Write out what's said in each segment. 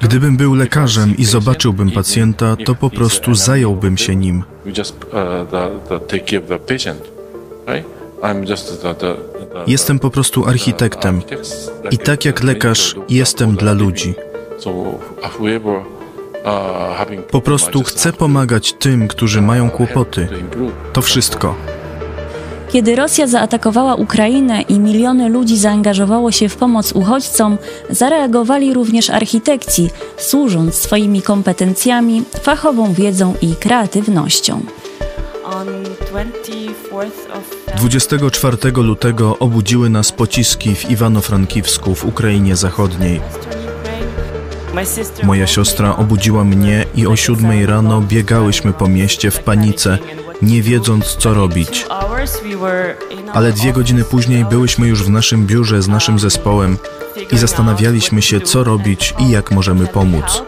Gdybym był lekarzem i zobaczyłbym pacjenta, to po prostu zająłbym się nim. Jestem po prostu architektem i tak jak lekarz jestem dla ludzi. Po prostu chcę pomagać tym, którzy mają kłopoty. To wszystko. Kiedy Rosja zaatakowała Ukrainę i miliony ludzi zaangażowało się w pomoc uchodźcom, zareagowali również architekci, służąc swoimi kompetencjami, fachową wiedzą i kreatywnością. 24 lutego obudziły nas pociski w Iwano-Frankiwsku w Ukrainie Zachodniej. Moja siostra obudziła mnie i o siódmej rano biegałyśmy po mieście w panice, nie wiedząc co robić. Ale dwie godziny później byłyśmy już w naszym biurze z naszym zespołem i zastanawialiśmy się, co robić i jak możemy pomóc.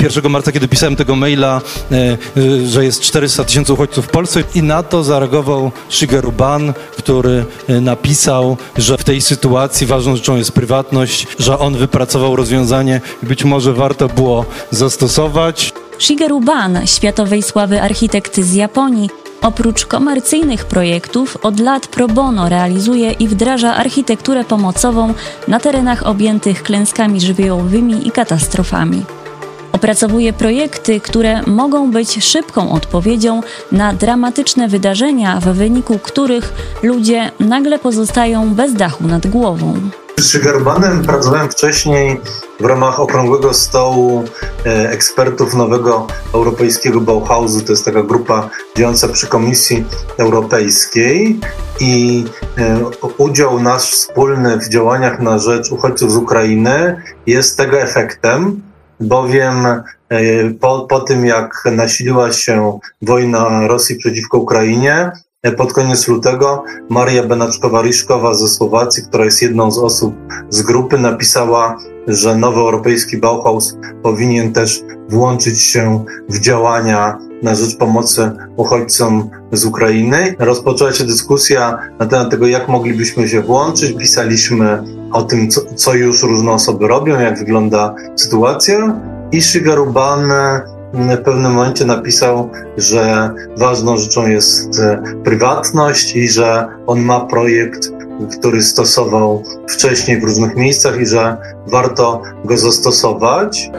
1 marca, kiedy pisałem tego maila, e, e, że jest 400 tysięcy uchodźców w Polsce i na to zareagował Shigeru Ban, który e, napisał, że w tej sytuacji ważną rzeczą jest prywatność, że on wypracował rozwiązanie i być może warto było zastosować. Shigeru Ban, światowej sławy architekt z Japonii, Oprócz komercyjnych projektów od lat pro bono realizuje i wdraża architekturę pomocową na terenach objętych klęskami żywiołowymi i katastrofami. Opracowuje projekty, które mogą być szybką odpowiedzią na dramatyczne wydarzenia, w wyniku których ludzie nagle pozostają bez dachu nad głową. Z Szygarbanem pracowałem wcześniej w ramach okrągłego stołu e, ekspertów nowego europejskiego Bauhausu. To jest taka grupa działająca przy Komisji Europejskiej i e, udział nasz wspólny w działaniach na rzecz uchodźców z Ukrainy jest tego efektem bowiem e, po, po tym, jak nasiliła się wojna Rosji przeciwko Ukrainie, pod koniec lutego Maria Benaczkowa-Riszkowa ze Słowacji, która jest jedną z osób z grupy, napisała, że nowy europejski Bauhaus powinien też włączyć się w działania na rzecz pomocy uchodźcom z Ukrainy. Rozpoczęła się dyskusja na temat tego, jak moglibyśmy się włączyć. Pisaliśmy o tym, co, co już różne osoby robią, jak wygląda sytuacja. I Shigeru Ban w pewnym momencie napisał, że ważną rzeczą jest e, prywatność i że on ma projekt, który stosował wcześniej w różnych miejscach i że warto go zastosować.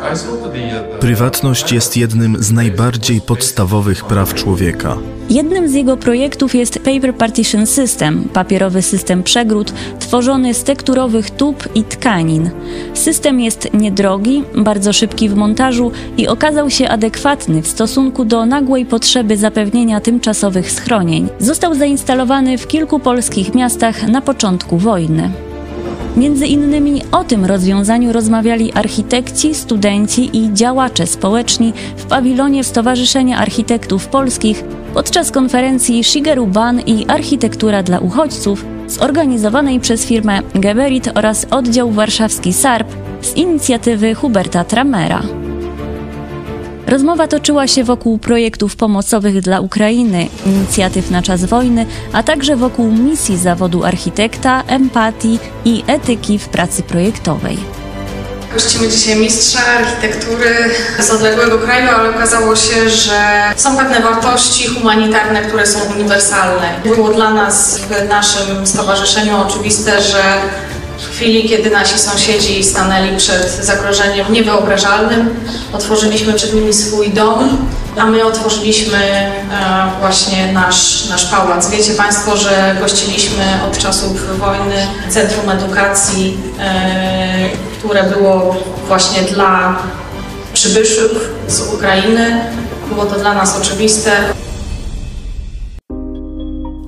Prywatność jest jednym z najbardziej podstawowych praw człowieka. Jednym z jego projektów jest Paper Partition System, papierowy system przegród tworzony z tekturowych tub i tkanin. System jest niedrogi, bardzo szybki w montażu i okazał się adekwatny w stosunku do nagłej potrzeby zapewnienia tymczasowych schronień. Został zainstalowany w kilku polskich miastach na początku wojny. Między innymi o tym rozwiązaniu rozmawiali architekci, studenci i działacze społeczni w pawilonie Stowarzyszenia Architektów Polskich podczas konferencji Shigeru Ban i Architektura dla Uchodźców zorganizowanej przez firmę Geberit oraz oddział warszawski SARP z inicjatywy Huberta Tramera. Rozmowa toczyła się wokół projektów pomocowych dla Ukrainy, inicjatyw na czas wojny, a także wokół misji zawodu architekta, empatii i etyki w pracy projektowej. Gościmy dzisiaj mistrza architektury z odległego kraju, ale okazało się, że są pewne wartości humanitarne, które są uniwersalne. Było dla nas w naszym stowarzyszeniu oczywiste, że w chwili, kiedy nasi sąsiedzi stanęli przed zagrożeniem niewyobrażalnym, otworzyliśmy przed nimi swój dom, a my otworzyliśmy e, właśnie nasz, nasz pałac. Wiecie Państwo, że gościliśmy od czasów wojny Centrum Edukacji, e, które było właśnie dla przybyszów z Ukrainy. Było to dla nas oczywiste.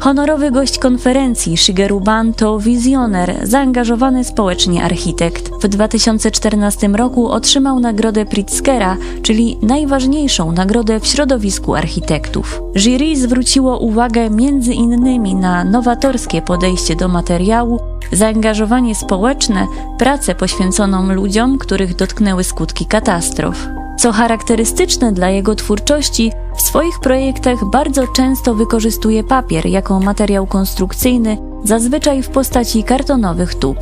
Honorowy gość konferencji Shigeru Ban to wizjoner, zaangażowany społecznie architekt. W 2014 roku otrzymał nagrodę Pritzkera, czyli najważniejszą nagrodę w środowisku architektów. Jury zwróciło uwagę między innymi na nowatorskie podejście do materiału, zaangażowanie społeczne, pracę poświęconą ludziom, których dotknęły skutki katastrof. Co charakterystyczne dla jego twórczości, w swoich projektach bardzo często wykorzystuje papier jako materiał konstrukcyjny zazwyczaj w postaci kartonowych tub.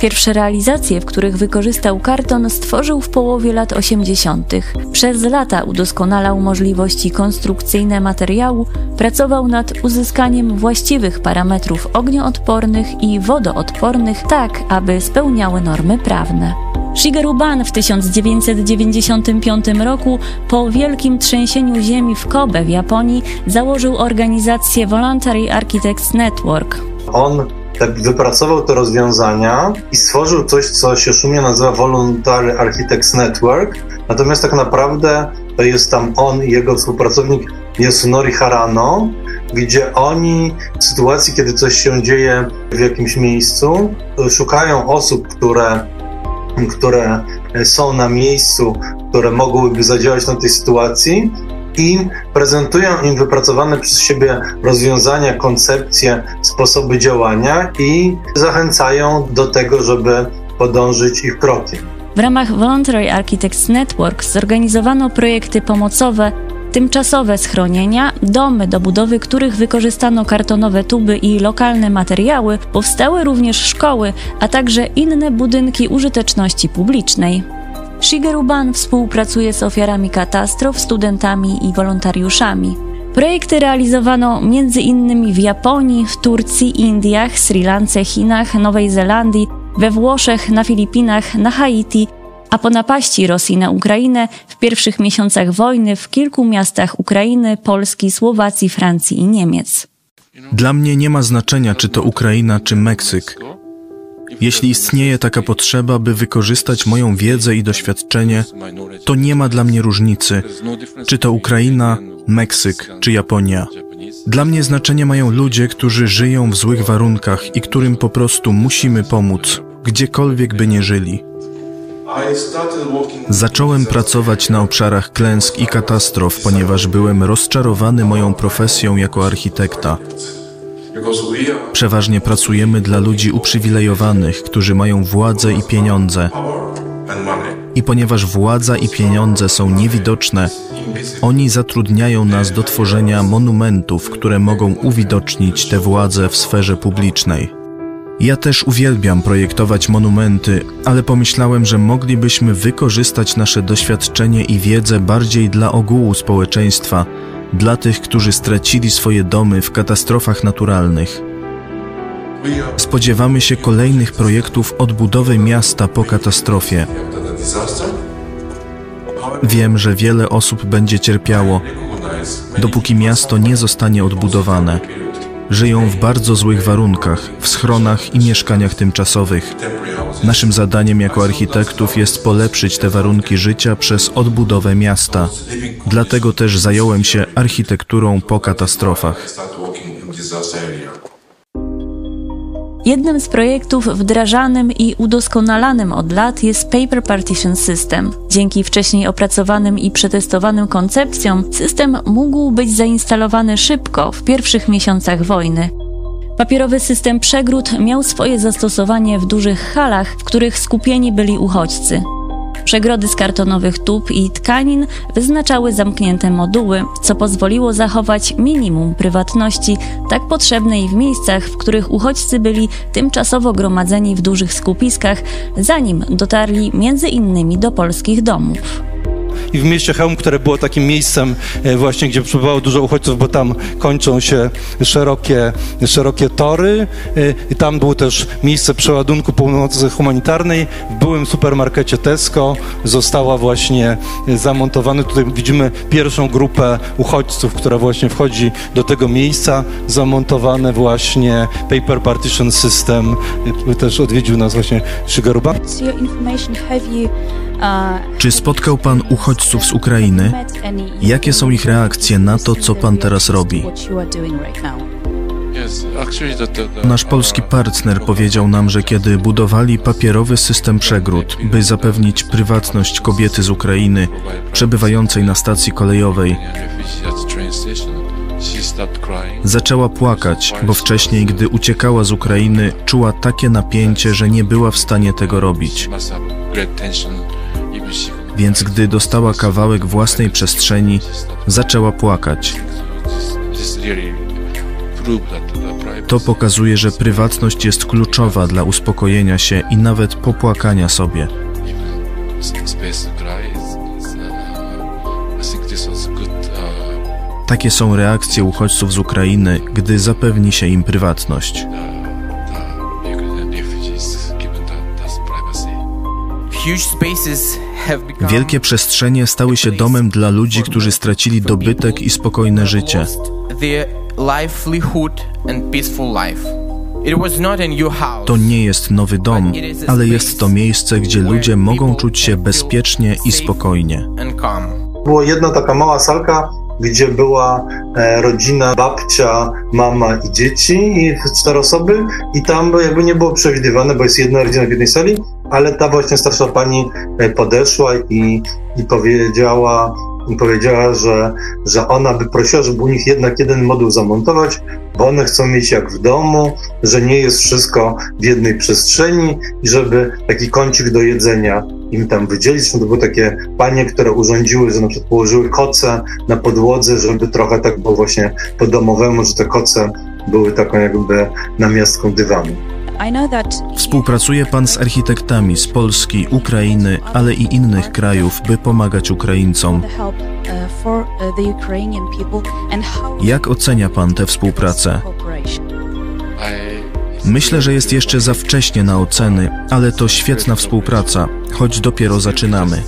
Pierwsze realizacje, w których wykorzystał karton, stworzył w połowie lat 80. Przez lata udoskonalał możliwości konstrukcyjne materiału, pracował nad uzyskaniem właściwych parametrów ognioodpornych i wodoodpornych, tak aby spełniały normy prawne. Shigeru Ban w 1995 roku po wielkim trzęsieniu ziemi w Kobe w Japonii założył organizację Voluntary Architects Network. On tak wypracował te rozwiązania i stworzył coś, co się szumnie nazywa Voluntary Architects Network. Natomiast tak naprawdę to jest tam on i jego współpracownik Yasunori Harano, gdzie oni w sytuacji, kiedy coś się dzieje w jakimś miejscu, szukają osób, które, które są na miejscu, które mogłyby zadziałać na tej sytuacji i prezentują im wypracowane przez siebie rozwiązania, koncepcje, sposoby działania i zachęcają do tego, żeby podążyć ich krokiem. W ramach Voluntary Architects Network zorganizowano projekty pomocowe, tymczasowe schronienia, domy, do budowy których wykorzystano kartonowe tuby i lokalne materiały, powstały również szkoły, a także inne budynki użyteczności publicznej. Shigeru Ban współpracuje z ofiarami katastrof, studentami i wolontariuszami. Projekty realizowano m.in. w Japonii, w Turcji, Indiach, Sri Lance, Chinach, Nowej Zelandii, we Włoszech, na Filipinach, na Haiti, a po napaści Rosji na Ukrainę w pierwszych miesiącach wojny w kilku miastach Ukrainy, Polski, Słowacji, Francji i Niemiec. Dla mnie nie ma znaczenia, czy to Ukraina, czy Meksyk. Jeśli istnieje taka potrzeba, by wykorzystać moją wiedzę i doświadczenie, to nie ma dla mnie różnicy, czy to Ukraina, Meksyk czy Japonia. Dla mnie znaczenie mają ludzie, którzy żyją w złych warunkach i którym po prostu musimy pomóc, gdziekolwiek by nie żyli. Zacząłem pracować na obszarach klęsk i katastrof, ponieważ byłem rozczarowany moją profesją jako architekta. Przeważnie pracujemy dla ludzi uprzywilejowanych, którzy mają władzę i pieniądze. I ponieważ władza i pieniądze są niewidoczne, oni zatrudniają nas do tworzenia monumentów, które mogą uwidocznić tę władzę w sferze publicznej. Ja też uwielbiam projektować monumenty, ale pomyślałem, że moglibyśmy wykorzystać nasze doświadczenie i wiedzę bardziej dla ogółu społeczeństwa dla tych, którzy stracili swoje domy w katastrofach naturalnych. Spodziewamy się kolejnych projektów odbudowy miasta po katastrofie. Wiem, że wiele osób będzie cierpiało, dopóki miasto nie zostanie odbudowane. Żyją w bardzo złych warunkach, w schronach i mieszkaniach tymczasowych. Naszym zadaniem jako architektów jest polepszyć te warunki życia przez odbudowę miasta. Dlatego też zająłem się architekturą po katastrofach. Jednym z projektów wdrażanym i udoskonalanym od lat jest Paper Partition System. Dzięki wcześniej opracowanym i przetestowanym koncepcjom, system mógł być zainstalowany szybko w pierwszych miesiącach wojny. Papierowy system przegród miał swoje zastosowanie w dużych halach, w których skupieni byli uchodźcy. Przegrody z kartonowych tub i tkanin wyznaczały zamknięte moduły, co pozwoliło zachować minimum prywatności, tak potrzebnej w miejscach, w których uchodźcy byli tymczasowo gromadzeni w dużych skupiskach, zanim dotarli między innymi do polskich domów i w mieście Chełm, które było takim miejscem e, właśnie, gdzie przybywało dużo uchodźców, bo tam kończą się szerokie, szerokie tory e, i tam było też miejsce przeładunku pomocy humanitarnej. W byłym supermarkecie Tesco została właśnie e, zamontowana, tutaj widzimy pierwszą grupę uchodźców, która właśnie wchodzi do tego miejsca, zamontowane właśnie Paper Partition System, też odwiedził nas właśnie Szygaruba. Czy spotkał Pan uchodźców z Ukrainy? Jakie są ich reakcje na to, co Pan teraz robi? Nasz polski partner powiedział nam, że kiedy budowali papierowy system przegród, by zapewnić prywatność kobiety z Ukrainy przebywającej na stacji kolejowej, zaczęła płakać, bo wcześniej, gdy uciekała z Ukrainy, czuła takie napięcie, że nie była w stanie tego robić. Więc gdy dostała kawałek własnej przestrzeni, zaczęła płakać. To pokazuje, że prywatność jest kluczowa dla uspokojenia się i nawet popłakania sobie. Takie są reakcje uchodźców z Ukrainy, gdy zapewni się im prywatność. Wielkie przestrzenie stały się domem dla ludzi, którzy stracili dobytek i spokojne życie. To nie jest nowy dom, ale jest to miejsce, gdzie ludzie mogą czuć się bezpiecznie i spokojnie. Była jedna taka mała salka, gdzie była e, rodzina, babcia, mama i dzieci, i cztery osoby, i tam jakby nie było przewidywane, bo jest jedna rodzina w jednej sali, ale ta właśnie starsza pani e, podeszła i, i powiedziała, i powiedziała, że, że ona by prosiła, żeby u nich jednak jeden moduł zamontować, bo one chcą mieć jak w domu, że nie jest wszystko w jednej przestrzeni i żeby taki kącik do jedzenia im tam wydzielić. No to były takie panie, które urządziły, że na przykład położyły koce na podłodze, żeby trochę tak było właśnie po domowemu, że te koce były taką jakby namiastką dywanu. Współpracuje Pan z architektami z Polski, Ukrainy, ale i innych krajów, by pomagać Ukraińcom. Jak ocenia Pan tę współpracę? Myślę, że jest jeszcze za wcześnie na oceny, ale to świetna współpraca, choć dopiero zaczynamy.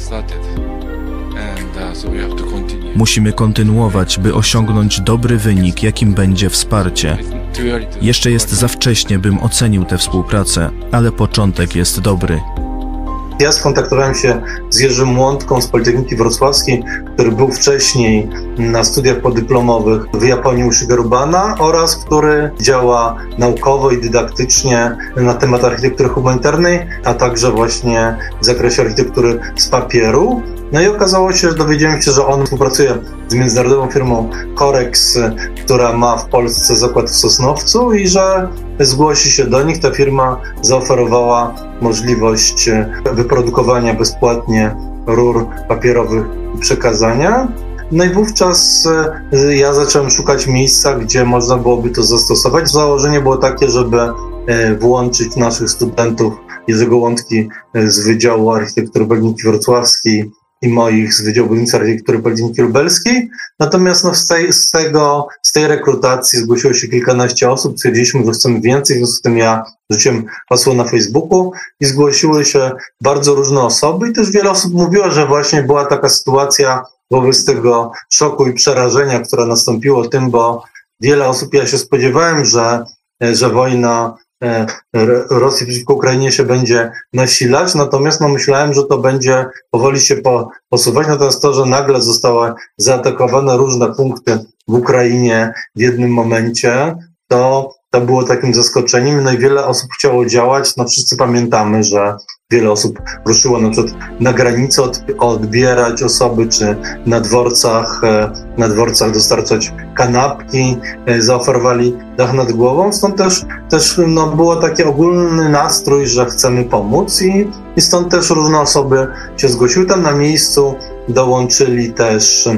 Musimy kontynuować, by osiągnąć dobry wynik, jakim będzie wsparcie. Jeszcze jest za wcześnie, bym ocenił tę współpracę, ale początek jest dobry. Ja skontaktowałem się z Jerzym Młątką z Politechniki Wrocławskiej, który był wcześniej na studiach podyplomowych w Japonii u Shigerubana oraz który działa naukowo i dydaktycznie na temat architektury humanitarnej, a także właśnie w zakresie architektury z papieru. No i okazało się, że dowiedziałem się, że on współpracuje z międzynarodową firmą Corex, która ma w Polsce zakład w Sosnowcu i że zgłosi się do nich. Ta firma zaoferowała możliwość wyprodukowania bezpłatnie rur papierowych przekazania. No i wówczas e, ja zacząłem szukać miejsca, gdzie można byłoby to zastosować. Założenie było takie, żeby e, włączyć naszych studentów Jerzego Łątki e, z Wydziału Architektury Politechniki Wrocławskiej i moich z Wydziału Budownictwa Architektury Politechniki Lubelskiej. Natomiast no, z, tej, z, tego, z tej rekrutacji zgłosiło się kilkanaście osób. Stwierdziliśmy, że chcemy więcej, w związku z tym ja rzuciłem hasło na Facebooku i zgłosiły się bardzo różne osoby i też wiele osób mówiło, że właśnie była taka sytuacja wobec tego szoku i przerażenia, które nastąpiło tym, bo wiele osób, ja się spodziewałem, że, że wojna Rosji przeciwko Ukrainie się będzie nasilać, natomiast no, myślałem, że to będzie powoli się po, posuwać, natomiast to, że nagle zostały zaatakowane różne punkty w Ukrainie w jednym momencie, to to było takim zaskoczeniem. No i wiele osób chciało działać. No wszyscy pamiętamy, że wiele osób ruszyło na przykład na granicę od, odbierać osoby, czy na dworcach, e, na dworcach dostarczać kanapki, e, zaoferowali dach nad głową. Stąd też, też no, było taki ogólny nastrój, że chcemy pomóc i, i stąd też różne osoby się zgłosiły. Tam na miejscu dołączyli też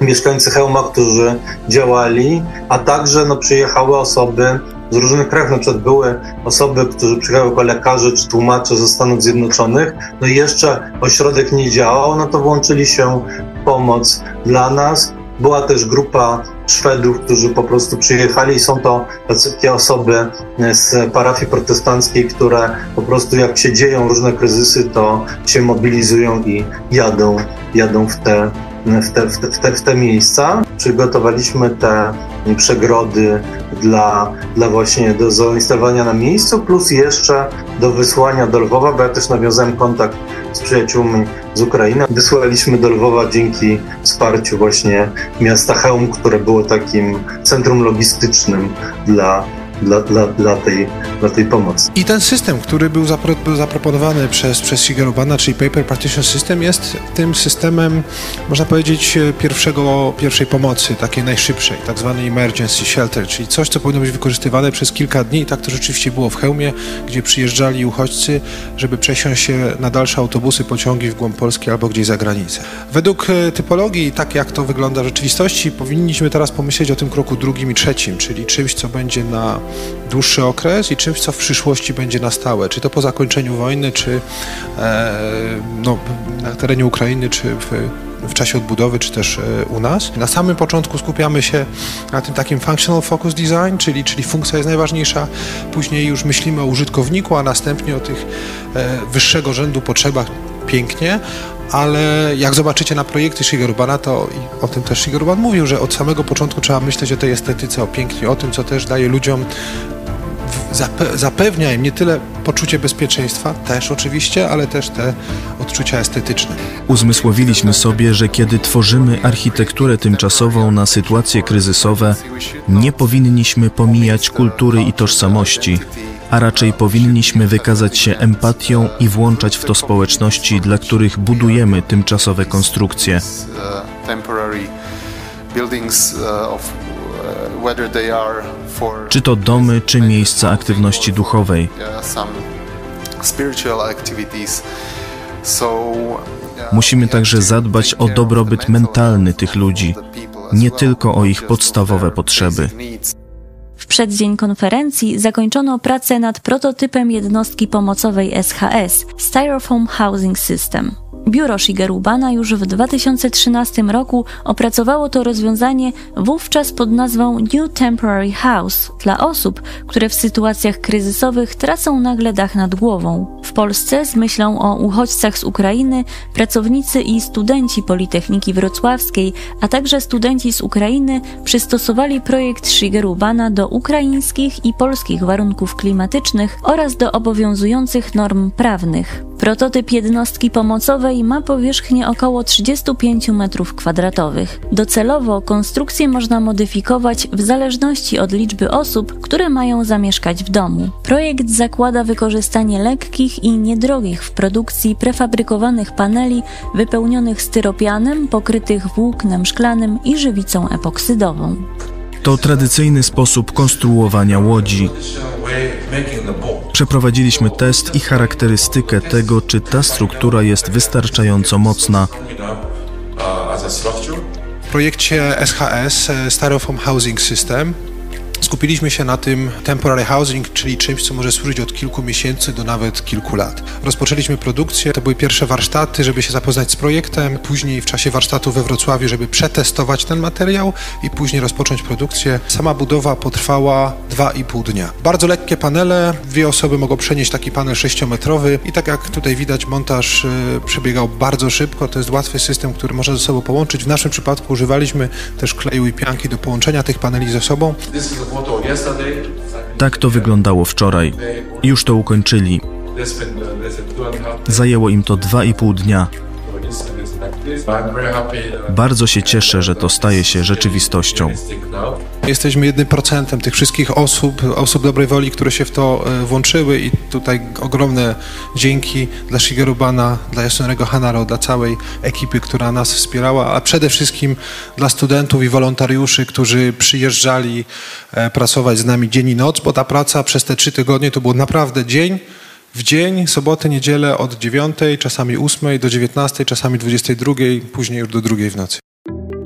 mieszkańcy Hełma, którzy działali, a także no, przyjechały osoby z różnych krajów, na przykład były osoby, którzy przyjechały jako lekarze czy tłumacze ze Stanów Zjednoczonych, no i jeszcze ośrodek nie działał, no to włączyli się w pomoc dla nas. Była też grupa Szwedów, którzy po prostu przyjechali i są to takie osoby z parafii protestanckiej, które po prostu jak się dzieją różne kryzysy, to się mobilizują i jadą, jadą w te w te, w, te, w, te, w te miejsca. Przygotowaliśmy te przegrody dla, dla właśnie do zainstalowania na miejscu, plus jeszcze do wysłania do Lwowa, bo ja też nawiązałem kontakt z przyjaciółmi z Ukrainy. Wysłaliśmy do Lwowa dzięki wsparciu właśnie miasta Chełm, które było takim centrum logistycznym dla, dla, dla, dla, tej, dla tej pomocy. I ten system, który był, zapro, zaproponowany przez, przez Shigeru czyli Paper Partition System, jest tym systemem, można powiedzieć, pierwszego, pierwszej pomocy, takiej najszybszej, tak zwany emergency shelter, czyli coś, co powinno być wykorzystywane przez kilka dni i tak to rzeczywiście było w Chełmie, gdzie przyjeżdżali uchodźcy, żeby przesiąść się na dalsze autobusy, pociągi w głąb Polski albo gdzieś za granicę. Według e, typologii, tak jak to wygląda w rzeczywistości, powinniśmy teraz pomyśleć o tym kroku drugim i trzecim, czyli czymś, co będzie na dłuższy okres i czymś, co w przyszłości będzie na stałe, czy to po zakończeniu wojny, czy e, no, na terenie Ukrainy, czy w, w czasie odbudowy, czy też e, u nas. Na samym początku skupiamy się na tym takim functional focus design, czyli, czyli funkcja jest najważniejsza, później już myślimy o użytkowniku, a następnie o tych e, wyższego rzędu potrzebach pięknie, ale jak zobaczycie na projekty Shigerubana, to o tym też Shigeruban mówił, że od samego początku trzeba myśleć o tej estetyce, o pięknie, o tym, co też daje ludziom zapewnia im nie tyle poczucie bezpieczeństwa, też oczywiście, ale też te odczucia estetyczne. Uzmysłowiliśmy sobie, że kiedy tworzymy architekturę tymczasową na sytuacje kryzysowe, nie powinniśmy pomijać kultury i tożsamości, a raczej powinniśmy wykazać się empatią i włączać w to społeczności, dla których budujemy tymczasowe konstrukcje. Czy to domy, czy miejsca aktywności duchowej. Musimy także zadbać o dobrobyt mentalny tych ludzi, nie tylko o ich podstawowe potrzeby. Przeddzień konferencji zakończono pracę nad prototypem jednostki pomocowej SHS Styrofoam Housing System. Biuro Shigerubana już w 2013 roku opracowało to rozwiązanie wówczas pod nazwą New Temporary House dla osób, które w sytuacjach kryzysowych tracą nagle dach nad głową. W Polsce z myślą o uchodźcach z Ukrainy pracownicy i studenci Politechniki Wrocławskiej, a także studenci z Ukrainy przystosowali projekt Shigerubana do ukraińskich i polskich warunków klimatycznych oraz do obowiązujących norm prawnych. Prototyp jednostki pomocowej ma powierzchnię około 35 m2. Docelowo konstrukcję można modyfikować w zależności od liczby osób, które mają zamieszkać w domu. Projekt zakłada wykorzystanie lekkich i niedrogich w produkcji prefabrykowanych paneli wypełnionych styropianem, pokrytych włóknem szklanym i żywicą epoksydową. To tradycyjny sposób konstruowania łodzi. Przeprowadziliśmy test i charakterystykę tego, czy ta struktura jest wystarczająco mocna. W projekcie SHS Styrofoam Housing System skupiliśmy się na tym temporary housing, czyli czymś, co może służyć od kilku miesięcy do nawet kilku lat. Rozpoczęliśmy produkcję, to były pierwsze warsztaty, żeby się zapoznać z projektem, później w czasie warsztatu we Wrocławiu, żeby przetestować ten materiał i później rozpocząć produkcję. Sama budowa potrwała 2,5 dnia. Bardzo lekkie panele, dwie osoby mogą przenieść taki panel 6-metrowy i tak jak tutaj widać, montaż y, przebiegał bardzo szybko, to jest łatwy system, który można ze sobą połączyć. W naszym przypadku używaliśmy też kleju i pianki do połączenia tych paneli ze sobą. Tak to wyglądało wczoraj. Już to ukończyli. Zajęło im to dwa i pół dnia. Bardzo się cieszę, że to staje się rzeczywistością. Jesteśmy jednym procentem tych wszystkich osób, osób dobrej woli, które się w to e, włączyły i tutaj ogromne dzięki dla Shigeru Bana, dla Yasunoriego Hanaro, dla całej ekipy, która nas wspierała, a przede wszystkim dla studentów i wolontariuszy, którzy przyjeżdżali e, pracować z nami dzień i noc, bo ta praca przez te trzy tygodnie to był naprawdę dzień, w dzień, soboty, niedzielę od 9, czasami 8 do 19, czasami 22, później już do 2 w nocy.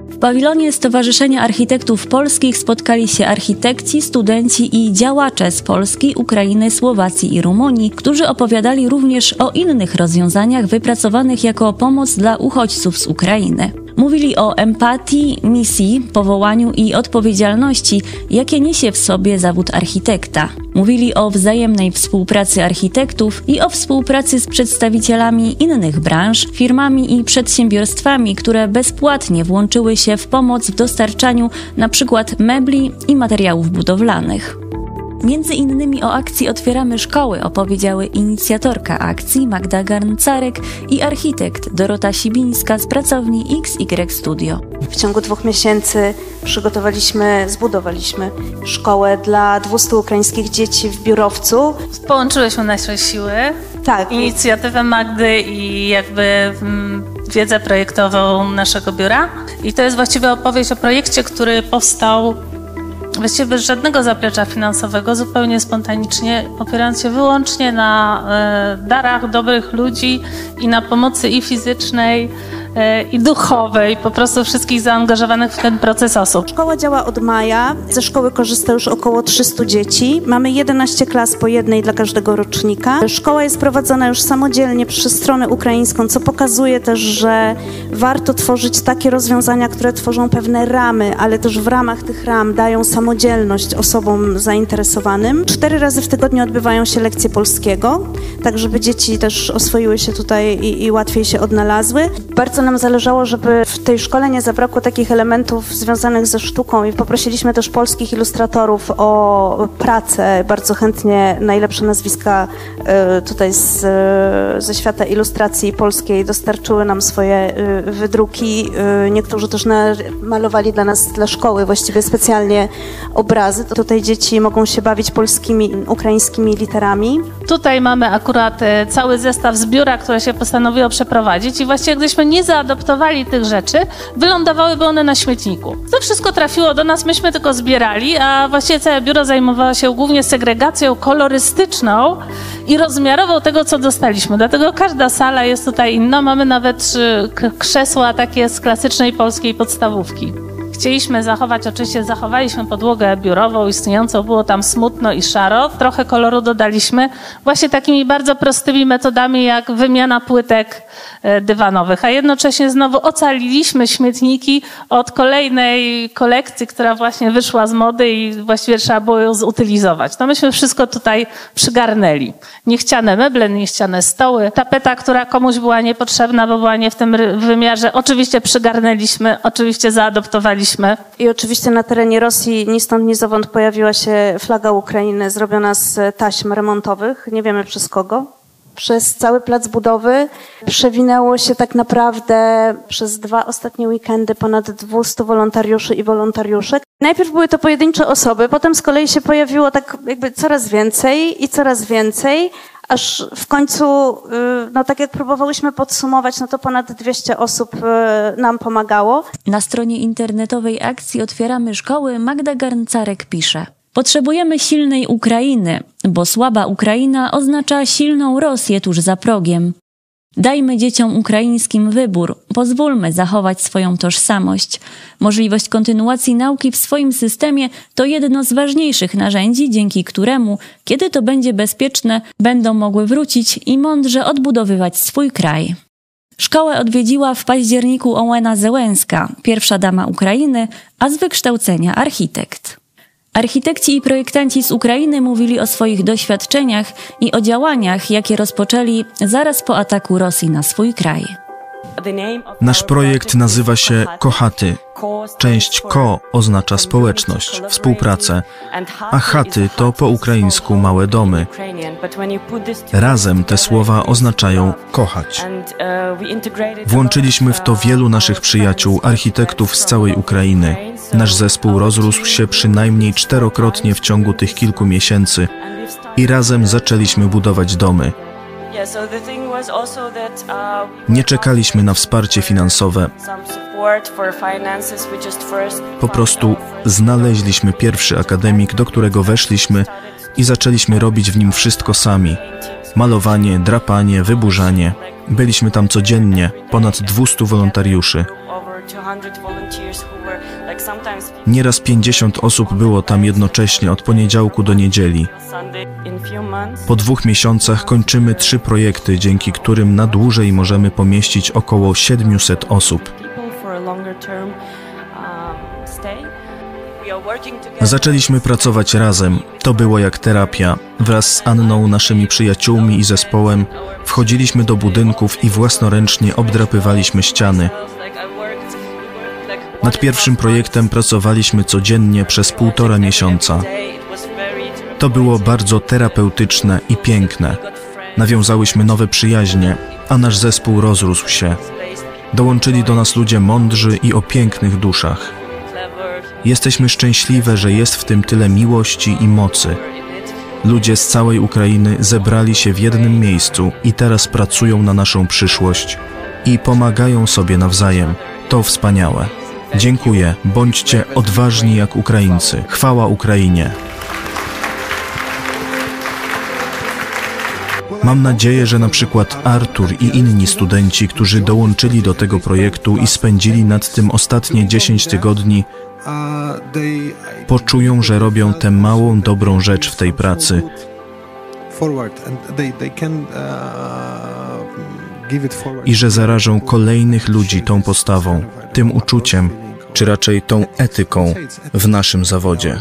W pawilonie Stowarzyszenia Architektów Polskich spotkali się architekci, studenci i działacze z Polski, Ukrainy, Słowacji i Rumunii, którzy opowiadali również o innych rozwiązaniach wypracowanych jako pomoc dla uchodźców z Ukrainy. Mówili o empatii, misji, powołaniu i odpowiedzialności, jakie niesie w sobie zawód architekta. Mówili o wzajemnej współpracy architektów i o współpracy z przedstawicielami innych branż, firmami i przedsiębiorstwami, które bezpłatnie włączyły się w pomoc w dostarczaniu np. mebli i materiałów budowlanych. Między innymi o akcji Otwieramy Szkoły opowiedziały inicjatorka akcji Magda Garncarek i architekt Dorota Sibińska z pracowni XY Studio. W ciągu dwóch miesięcy przygotowaliśmy, zbudowaliśmy szkołę dla 200 ukraińskich dzieci w Biurowcu. Połączyłyśmy nasze siły. Tak. Inicjatywę Magdy i jakby mm, wiedzę projektową naszego biura. I to jest właściwie opowieść o projekcie, który powstał właściwie bez żadnego zaplecza finansowego, zupełnie spontanicznie, opierając się wyłącznie na e, darach dobrych ludzi i na pomocy i fizycznej, i duchowej, po prostu wszystkich zaangażowanych w ten proces osób. Szkoła działa od maja. Ze szkoły korzysta już około 300 dzieci. Mamy 11 klas po jednej dla każdego rocznika. Szkoła jest prowadzona już samodzielnie przez stronę ukraińską, co pokazuje też, że warto tworzyć takie rozwiązania, które tworzą pewne ramy, ale też w ramach tych ram dają samodzielność osobom zainteresowanym. Cztery razy w tygodniu odbywają się lekcje polskiego, tak żeby dzieci też oswoiły się tutaj i, i łatwiej się odnalazły. Bardzo nam zależało, żeby w tej szkole nie zabrakło takich elementów związanych ze sztuką i poprosiliśmy też polskich ilustratorów o pracę. Bardzo chętnie najlepsze nazwiska e, tutaj z, e, ze świata ilustracji polskiej dostarczyły nam swoje e, wydruki. Niektórzy też malowali dla nas, dla szkoły właściwie specjalnie obrazy. Tutaj dzieci mogą się bawić polskimi, ukraińskimi literami. Tutaj mamy akurat cały zestaw z biura, które się postanowiło przeprowadzić i właściwie gdybyśmy nie zaadoptowali tych rzeczy, wylądowałyby one na śmietniku. To wszystko trafiło do nas, myśmy tylko zbierali, a właściwie całe biuro zajmowało się głównie segregacją kolorystyczną i rozmiarową tego, co dostaliśmy. Dlatego każda sala jest tutaj inna. Mamy nawet krzesła takie z klasycznej polskiej podstawówki. Chcieliśmy zachować, oczywiście zachowaliśmy podłogę biurową istniejącą, było tam smutno i szaro. Trochę koloru dodaliśmy właśnie takimi bardzo prostymi metodami, jak wymiana płytek e, dywanowych, a jednocześnie znowu ocaliliśmy śmietniki od kolejnej kolekcji, która właśnie wyszła z mody i właściwie trzeba było ją zutylizować. No myśmy wszystko tutaj przygarnęli. Niechciane meble, niechciane stoły, tapeta, która komuś była niepotrzebna, bo była nie w tym wymiarze, oczywiście przygarnęliśmy, oczywiście zaadoptowaliśmy i oczywiście na terenie Rosji ni stąd, ni zowąd pojawiła się flaga Ukrainy zrobiona z taśm remontowych. Nie wiemy przez kogo. Przez cały plac budowy przewinęło się tak naprawdę przez dwa ostatnie weekendy ponad 200 wolontariuszy i wolontariuszek. Najpierw były to pojedyncze osoby, potem z kolei się pojawiło tak jakby coraz więcej i coraz więcej, aż w końcu, y, no tak jak próbowałyśmy podsumować, no to ponad 200 osób y, nam pomagało. Na stronie internetowej akcji Otwieramy Szkoły Magda Garncarek pisze. Potrzebujemy silnej Ukrainy, bo słaba Ukraina oznacza silną Rosję tuż za progiem. Dajmy dzieciom ukraińskim wybór, pozwólmy zachować swoją tożsamość. Możliwość kontynuacji nauki w swoim systemie to jedno z ważniejszych narzędzi, dzięki któremu, kiedy to będzie bezpieczne, będą mogły wrócić i mądrze odbudowywać swój kraj. Szkołę odwiedziła w październiku Ołena Zełenska, pierwsza dama Ukrainy, a z wykształcenia architekt. Architekci i projektanci z Ukrainy mówili o swoich doświadczeniach i o działaniach, jakie rozpoczęli zaraz po ataku Rosji na swój kraj. Nasz projekt nazywa się Kochaty. Część ko oznacza społeczność, współpracę, a chaty to po ukraińsku małe domy. Razem te słowa oznaczają kochać. Włączyliśmy w to wielu naszych przyjaciół, architektów z całej Ukrainy. Nasz zespół rozrósł się przynajmniej czterokrotnie w ciągu tych kilku miesięcy i razem zaczęliśmy budować domy. Nie czekaliśmy na wsparcie finansowe. Po prostu znaleźliśmy pierwszy akademik, do którego weszliśmy i zaczęliśmy robić w nim wszystko sami. Malowanie, drapanie, wyburzanie. Byliśmy tam codziennie, ponad 200 wolontariuszy. Nieraz 50 osób było tam jednocześnie od poniedziałku do niedzieli. Po dwóch miesiącach kończymy trzy projekty, dzięki którym na dłużej możemy pomieścić około 700 osób. Zaczęliśmy pracować razem. To było jak terapia. Wraz z Anną, naszymi przyjaciółmi i zespołem wchodziliśmy do budynków i własnoręcznie obdrapywaliśmy ściany. Nad pierwszym projektem pracowaliśmy codziennie przez półtora miesiąca. To było bardzo terapeutyczne i piękne. Nawiązałyśmy nowe przyjaźnie, a nasz zespół rozrósł się. Dołączyli do nas ludzie mądrzy i o pięknych duszach. Jesteśmy szczęśliwe, że jest w tym tyle miłości i mocy. Ludzie z całej Ukrainy zebrali się w jednym miejscu i teraz pracują na naszą przyszłość i pomagają sobie nawzajem. To wspaniałe. Dziękuję. Bądźcie odważni jak Ukraińcy. Chwała Ukrainie. Mam nadzieję, że na przykład Artur i inni studenci, którzy dołączyli do tego projektu i spędzili nad tym ostatnie 10 tygodni, poczują, że robią tę małą, dobrą rzecz w tej pracy. I że zarażą kolejnych ludzi tą postawą, tym uczuciem, czy raczej tą etyką w naszym zawodzie.